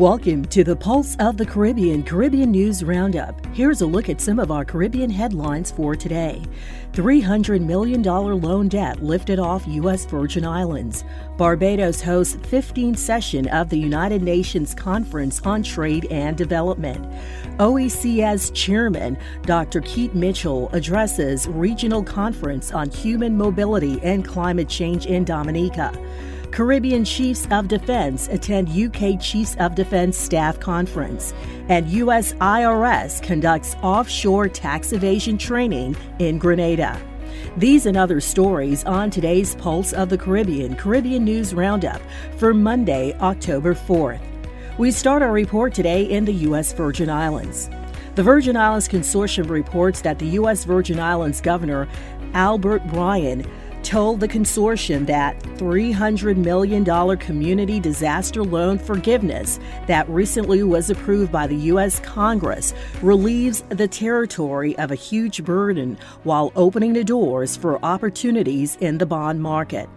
Welcome to the Pulse of the Caribbean Caribbean News Roundup. Here's a look at some of our Caribbean headlines for today. $300 million loan debt lifted off U.S. Virgin Islands. Barbados hosts 15th session of the United Nations Conference on Trade and Development. OECS Chairman Dr. Keith Mitchell addresses Regional Conference on Human Mobility and Climate Change in Dominica. Caribbean Chiefs of Defense attend UK Chiefs of Defense Staff Conference, and U.S. IRS conducts offshore tax evasion training in Grenada. These and other stories on today's Pulse of the Caribbean Caribbean News Roundup for Monday, October 4th. We start our report today in the U.S. Virgin Islands. The Virgin Islands Consortium reports that the U.S. Virgin Islands Governor Albert Bryan told the consortium that $300 million community disaster loan forgiveness that recently was approved by the U.S. Congress relieves the territory of a huge burden while opening the doors for opportunities in the bond market.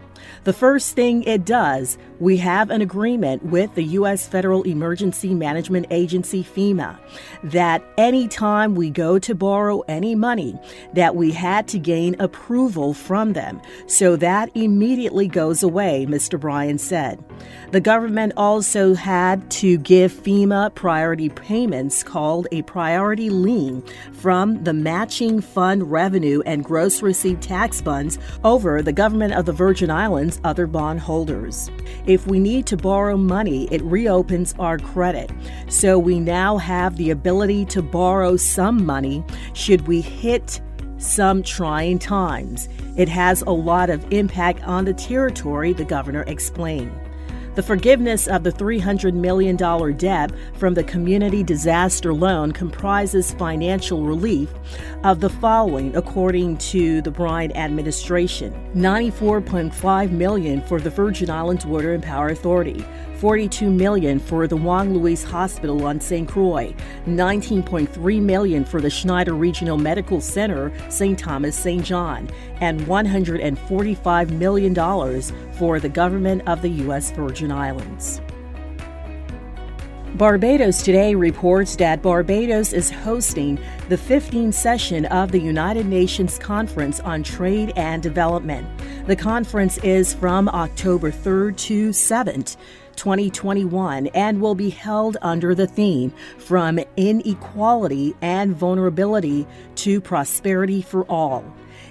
The first thing it does, we have an agreement with the U.S. Federal Emergency Management Agency, FEMA, that anytime we go to borrow any money, that we had to gain approval from them. So that immediately goes away, Mr. Bryan said. The government also had to give FEMA priority payments called a priority lien from the matching fund revenue and gross receipt tax funds over the government of the Virgin Islands other bondholders. If we need to borrow money, it reopens our credit. So we now have the ability to borrow some money should we hit some trying times. It has a lot of impact on the territory, the governor explained. The forgiveness of the $300 million debt from the community disaster loan comprises financial relief of the following according to the Bryan administration. 94.5 million for the Virgin Islands Water and Power Authority, 42 million for the Juan Luis Hospital on St. Croix, 19.3 million for the Schneider Regional Medical Center, St. Thomas St. John, and $145 million for the government of the U.S. Virgin Islands. Barbados Today reports that Barbados is hosting the 15th session of the United Nations Conference on Trade and Development. The conference is from October 3rd to 7th. 2021 and will be held under the theme From Inequality and Vulnerability to Prosperity for All.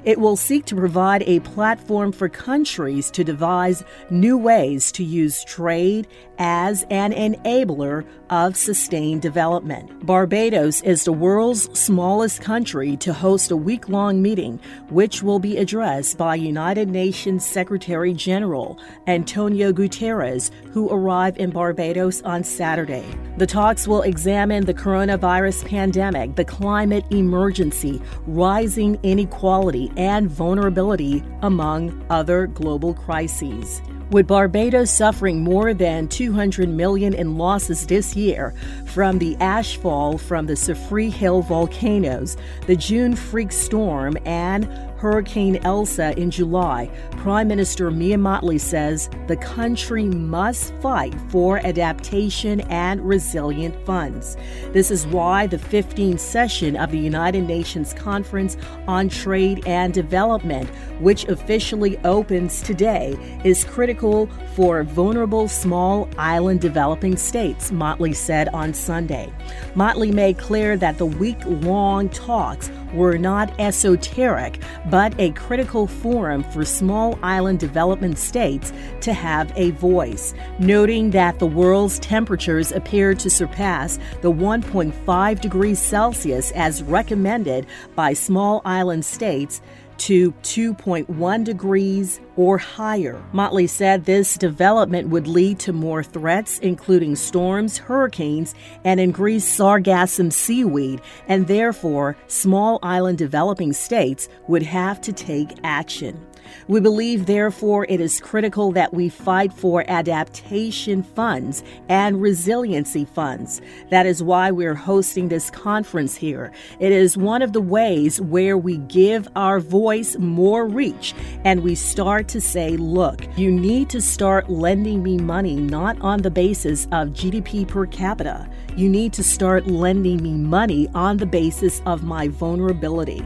It will seek to provide a platform for countries to devise new ways to use trade as an enabler of sustained development. Barbados is the world's smallest country to host a week long meeting, which will be addressed by United Nations Secretary General Antonio Guterres, who arrived in Barbados on Saturday. The talks will examine the coronavirus pandemic, the climate emergency, rising inequality, and vulnerability, among other global crises. With Barbados suffering more than 200 million in losses this year from the ashfall from the Soufrière Hill volcanoes, the June freak storm, and Hurricane Elsa in July, Prime Minister Mia Mottley says the country must fight for adaptation and resilient funds. This is why the 15th session of the United Nations Conference on Trade and Development, which officially opens today, is critical for vulnerable small island developing states, Mottley said on Sunday. Mottley made clear that the week long talks were not esoteric, but a critical forum for small island development states to have a voice, noting that the world's temperatures appear to surpass the 1.5 degrees Celsius as recommended by small island states to 2.1 degrees or higher. Mottley said this development would lead to more threats, including storms, hurricanes, and increased sargassum seaweed, and therefore small island developing states would have to take action. We believe, therefore, it is critical that we fight for adaptation funds and resiliency funds. That is why we're hosting this conference here. It is one of the ways where we give our voice more reach and we start to say, look, you need to start lending me money not on the basis of GDP per capita. You need to start lending me money on the basis of my vulnerability.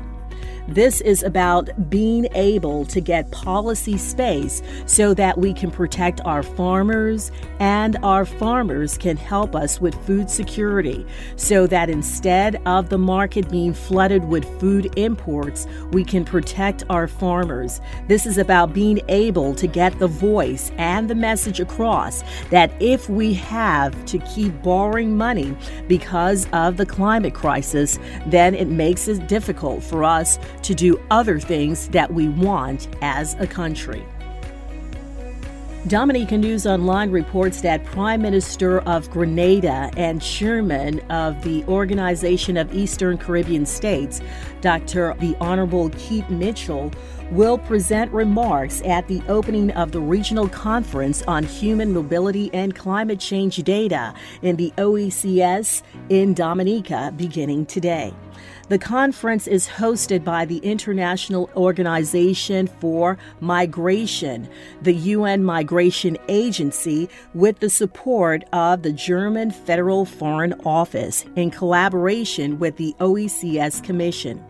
This is about being able to get policy space so that we can protect our farmers and our farmers can help us with food security so that instead of the market being flooded with food imports, we can protect our farmers. This is about being able to get the voice and the message across that if we have to keep borrowing money because of the climate crisis, then it makes it difficult for us to do other things that we want as a country. Dominica News Online reports that Prime Minister of Grenada and Chairman of the Organization of Eastern Caribbean States, Dr. the Honorable Keith Mitchell, will present remarks at the opening of the Regional Conference on Human Mobility and Climate Change Data in the OECS in Dominica beginning today. The conference is hosted by the International Organization for Migration, the UN Migration Agency, with the support of the German Federal Foreign Office in collaboration with the OECS Commission.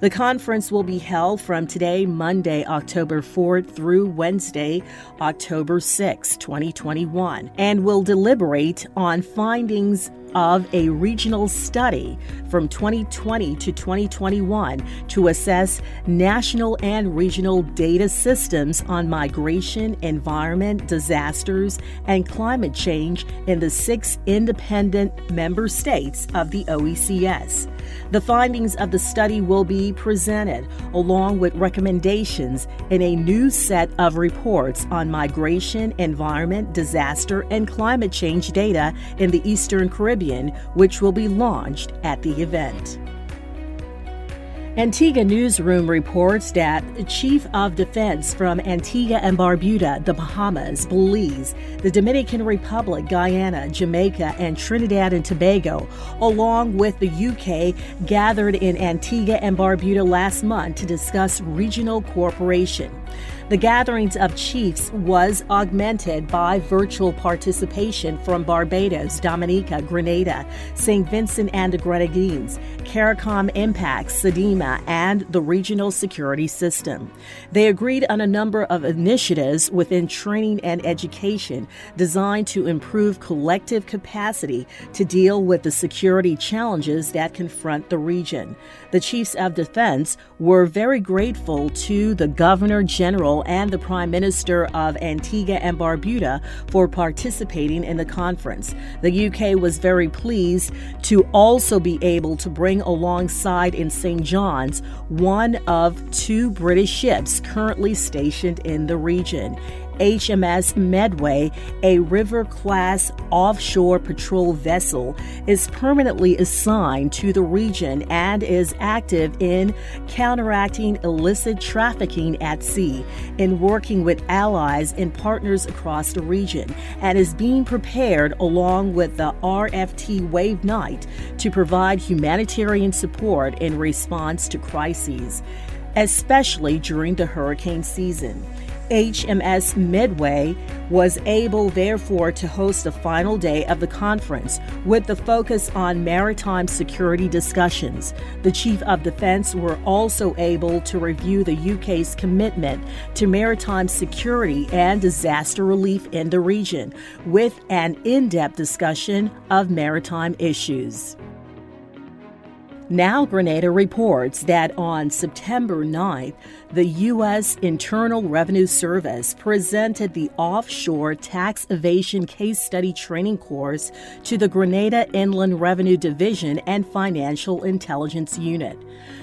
The conference will be held from today, Monday, October 4th, through Wednesday, October 6, 2021, and will deliberate on findings of a regional study from 2020 to 2021 to assess national and regional data systems on migration, environment, disasters, and climate change in the six independent member states of the OECS. The findings of the study will be presented along with recommendations in a new set of reports on migration, environment, disaster, and climate change data in the Eastern Caribbean, which will be launched at the event. Antigua Newsroom reports that the Chief of Defense from Antigua and Barbuda, the Bahamas, Belize, the Dominican Republic, Guyana, Jamaica, and Trinidad and Tobago, along with the UK, gathered in Antigua and Barbuda last month to discuss regional cooperation. The gatherings of chiefs was augmented by virtual participation from Barbados, Dominica, Grenada, St. Vincent and the Grenadines, CARICOM IMPACS, CDEMA, and the Regional Security System. They agreed on a number of initiatives within training and education designed to improve collective capacity to deal with the security challenges that confront the region. The chiefs of defense were very grateful to the Governor General and the Prime Minister of Antigua and Barbuda for participating in the conference. The UK was very pleased to also be able to bring alongside in St. John's one of two British ships currently stationed in the region. HMS Medway, a river class offshore patrol vessel, is permanently assigned to the region and is active in counteracting illicit trafficking at sea, in working with allies and partners across the region, and is being prepared along with the RFA Wave Knight to provide humanitarian support in response to crises, especially during the hurricane season. HMS Medway was able, therefore, to host the final day of the conference with the focus on maritime security discussions. The Chief of Defense were also able to review the UK's commitment to maritime security and disaster relief in the region with an in depth discussion of maritime issues. Now, Grenada reports that on September 9th, the U.S. Internal Revenue Service presented the Offshore Tax Evasion Case Study Training Course to the Grenada Inland Revenue Division and Financial Intelligence Unit.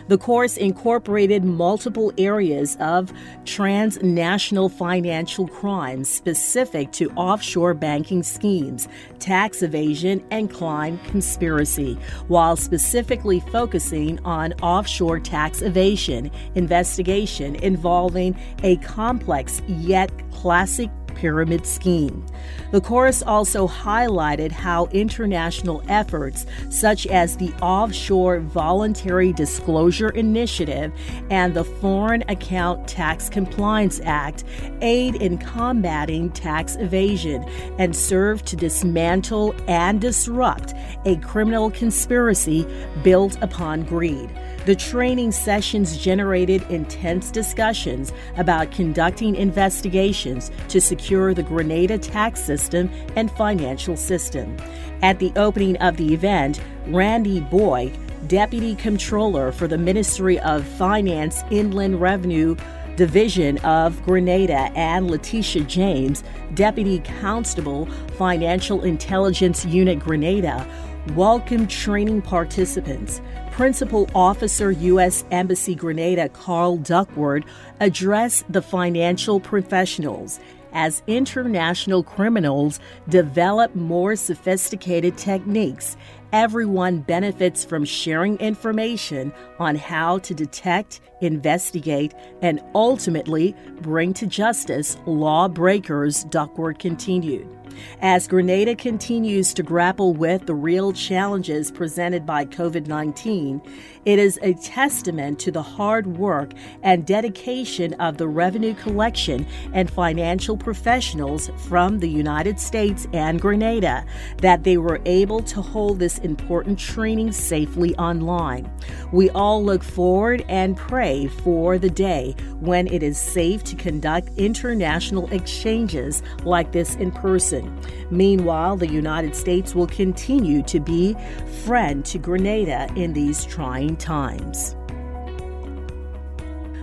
The course incorporated multiple areas of transnational financial crimes specific to offshore banking schemes, tax evasion, and crime conspiracy, while specifically focusing on offshore tax evasion, investigation involving a complex yet classic pyramid scheme. The chorus also highlighted how international efforts such as the Offshore Voluntary Disclosure Initiative and the Foreign Account Tax Compliance Act aid in combating tax evasion and serve to dismantle and disrupt a criminal conspiracy built upon greed. The training sessions generated intense discussions about conducting investigations to secure the Grenada tax system and financial system. At the opening of the event, Randy Boyd, Deputy Comptroller for the Ministry of Finance Inland Revenue Division of Grenada, and Letitia James, Deputy Constable, Financial Intelligence Unit Grenada, welcomed training participants. Principal Officer U.S. Embassy Grenada Carl Duckworth, addressed the financial professionals as international criminals develop more sophisticated techniques. Everyone benefits from sharing information on how to detect, investigate, and ultimately bring to justice lawbreakers, Duckworth continued. As Grenada continues to grapple with the real challenges presented by COVID 19, it is a testament to the hard work and dedication of the revenue collection and financial professionals from the United States and Grenada that they were able to hold this important training safely online. We all look forward and pray for the day when it is safe to conduct international exchanges like this in person. Meanwhile, the United States will continue to be friend to Grenada in these trying times.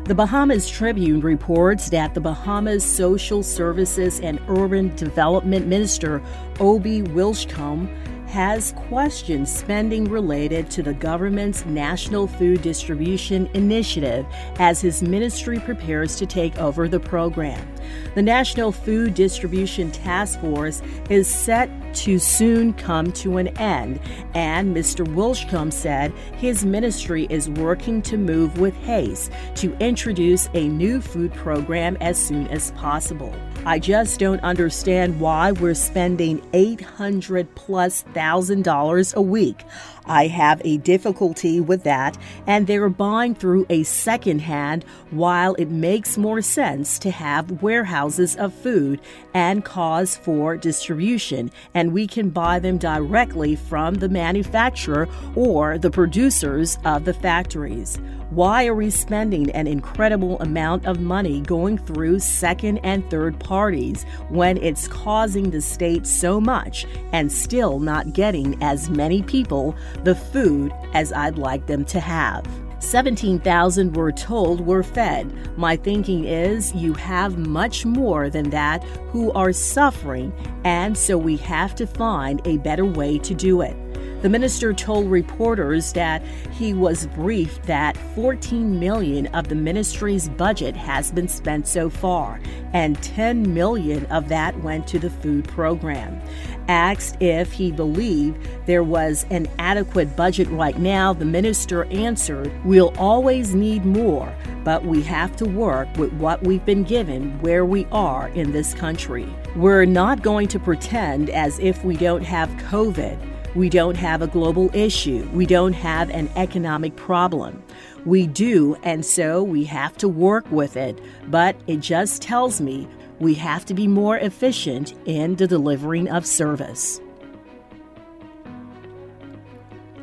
The Bahamas Tribune reports that the Bahamas Social Services and Urban Development Minister Obie Wilchcombe has questioned spending related to the government's National Food Distribution Initiative as his ministry prepares to take over the program. The National Food Distribution Task Force is set to soon come to an end, and Mr. Wilchcombe said his ministry is working to move with haste to introduce a new food program as soon as possible. I just don't understand why we're spending 800 plus thousand dollars a week. I have a difficulty with that, and they're buying through a second hand while it makes more sense to have warehouses of food and cause for distribution, and we can buy them directly from the manufacturer or the producers of the factories. Why are we spending an incredible amount of money going through second and third parties when it's causing the state so much and still not getting as many people the food as I'd like them to have? 17,000 were told were fed. My thinking is you have much more than that who are suffering, and so we have to find a better way to do it. The minister told reporters that he was briefed that 14 million of the ministry's budget has been spent so far, and 10 million of that went to the food program. Asked if he believed there was an adequate budget right now, the minister answered, We'll always need more, but we have to work with what we've been given where we are in this country. We're not going to pretend as if we don't have COVID. We don't have a global issue. We don't have an economic problem. We do, and so we have to work with it. But it just tells me we have to be more efficient in the delivering of service.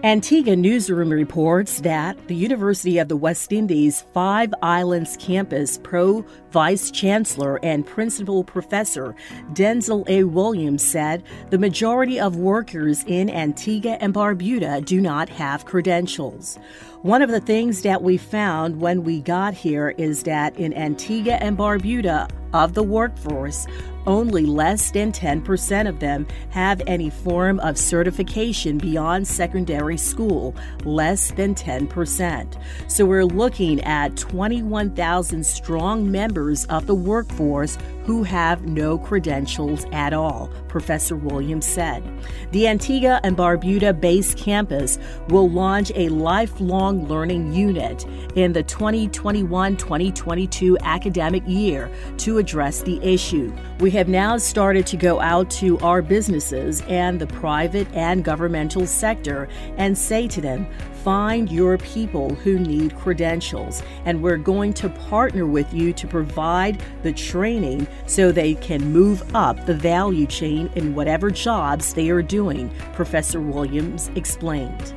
Antigua Newsroom reports that the University of the West Indies Five Islands campus pro vice chancellor and principal professor Densil A. Williams said the majority of workers in Antigua and Barbuda do not have credentials. One of the things that we found when we got here is that in Antigua and Barbuda, of the workforce, only less than 10% of them have any form of certification beyond secondary school, less than 10%. So we're looking at 21,000 strong members of the workforce who have no credentials at all, Professor Williams said. The Antigua and Barbuda base campus will launch a lifelong learning unit in the 2021 2022 academic year to address the issue. We have now started to go out to our businesses and the private and governmental sector and say to them, find your people who need credentials, and we're going to partner with you to provide the training so they can move up the value chain in whatever jobs they are doing, Professor Williams explained.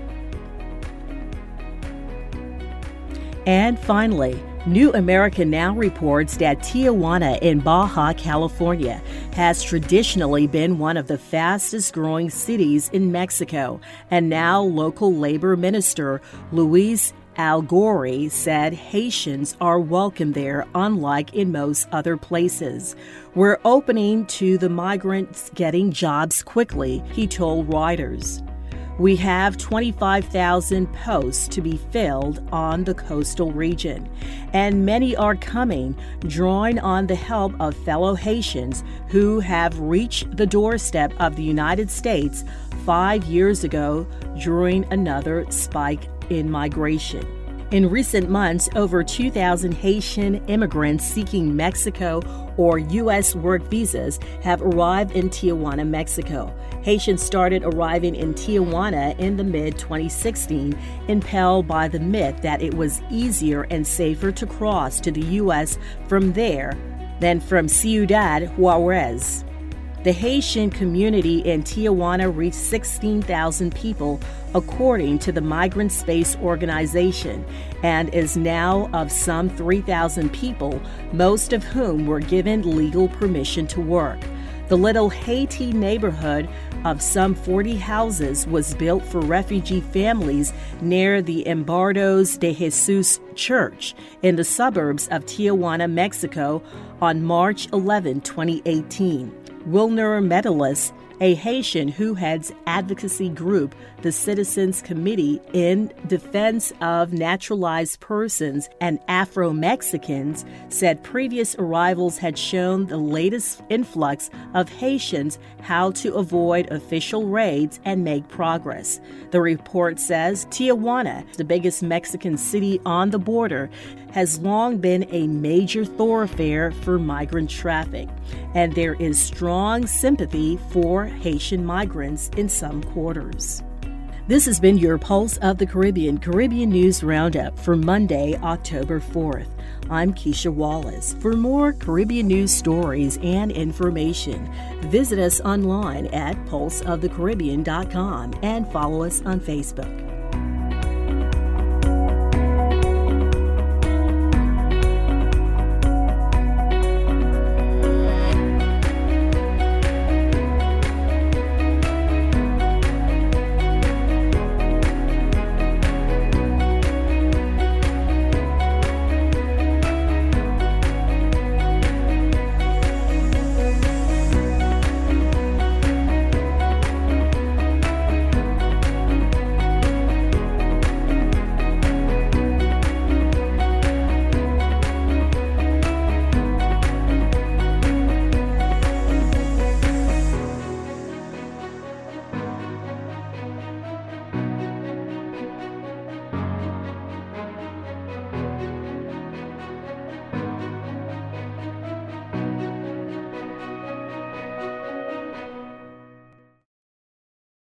And finally, New America Now reports that Tijuana in Baja California has traditionally been one of the fastest growing cities in Mexico, and now local labor minister Luis Algori said Haitians are welcome there, unlike in most other places. We're opening to the migrants getting jobs quickly, he told Reuters. We have 25,000 posts to be filled on the coastal region, and many are coming, drawing on the help of fellow Haitians who have reached the doorstep of the United States five years ago during another spike in migration. In recent months, over 2,000 Haitian immigrants seeking Mexico or U.S. work visas have arrived in Tijuana, Mexico. Haitians started arriving in Tijuana in the mid 2016, impelled by the myth that it was easier and safer to cross to the U.S. from there than from Ciudad Juarez. The Haitian community in Tijuana reached 16,000 people, according to the Migrant Space Organization, and is now of some 3,000 people, most of whom were given legal permission to work. The Little Haiti neighborhood of some 40 houses was built for refugee families near the Embajadores de Jesus Church in the suburbs of Tijuana, Mexico on March 11, 2018. Wilner Metelus, a Haitian who heads advocacy group, the Citizens Committee in Defense of Naturalized Persons and Afro Mexicans, said previous arrivals had shown the latest influx of Haitians how to avoid official raids and make progress. The report says Tijuana, the biggest Mexican city on the border, has long been a major thoroughfare for migrant traffic, and there is strong sympathy for Haitian migrants in some quarters. This has been your Pulse of the Caribbean Caribbean News Roundup for Monday, October 4th. I'm Keisha Wallace. For more Caribbean news stories and information, visit us online at pulseofthecaribbean.com and follow us on Facebook.